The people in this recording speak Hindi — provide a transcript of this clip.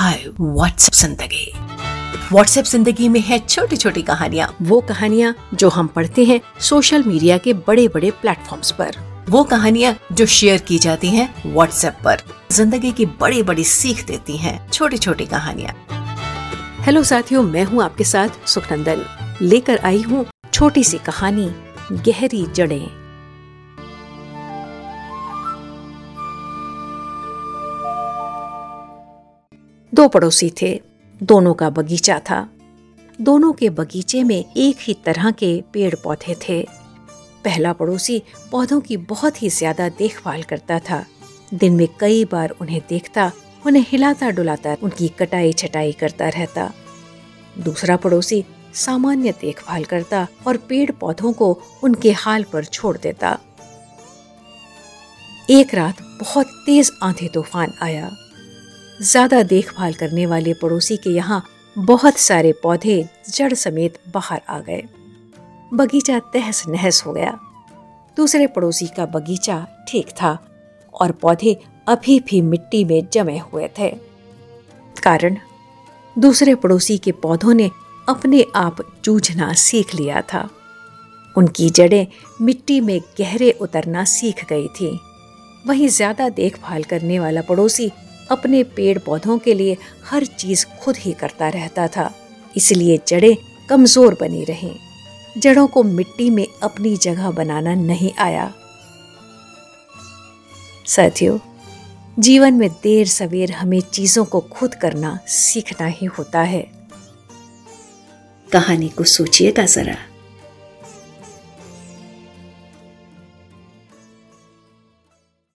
हाय व्हाट्सएप ज़िंदगी। व्हाट्सएप ज़िंदगी में है छोटी छोटी कहानियाँ। वो कहानियाँ जो हम पढ़ते हैं सोशल मीडिया के बड़े बड़े प्लेटफॉर्म्स पर। वो कहानियाँ जो शेयर की जाती हैं व्हाट्सएप पर। ज़िंदगी की बड़ी बड़ी सीख देती हैं छोटी छोटी कहानियाँ। हेलो साथियों, मैं हूँ आपके साथ सुखनंदन। लेकर आई हूँ छोटी सी कहानी, गहरी जड़ें। दो पड़ोसी थे। दोनों का बगीचा था। दोनों के बगीचे में एक ही तरह के पेड़ पौधे थे। पहला पड़ोसी पौधों की बहुत ही ज़्यादा देखभाल करता था। दिन में कई बार उन्हें देखता, उन्हें हिलाता डुलाता उनकी कटाई छटाई करता रहता। दूसरा पड़ोसी सामान्य देखभाल करता और पेड़ पौधों को उनके हाल पर छोड़ देता। एक रात बहुत तेज आंधी तूफ़ान आया। ज़्यादा देखभाल करने वाले पड़ोसी के यहाँ बहुत सारे पौधे जड़ समेत बाहर आ गए। बगीचा तहस नहस हो गया। दूसरे पड़ोसी का बगीचा ठीक था और पौधे अभी भी मिट्टी में जमे हुए थे। कारण, दूसरे पड़ोसी के पौधों ने अपने आप जूझना सीख लिया था। उनकी जड़ें मिट्टी में गहरे उतरना सीख गई थी। वहीं ज़्यादा देखभाल करने वाला पड़ोसी अपने पेड़ पौधों के लिए हर चीज़ खुद ही करता रहता था, इसलिए जड़ें कमज़ोर बनी रहीं। जड़ों को मिट्टी में अपनी जगह बनाना नहीं आया। साथियों, जीवन में देर सवेर हमें चीज़ों को खुद करना सीखना ही होता है। कहानी को सोचिएगा जरा।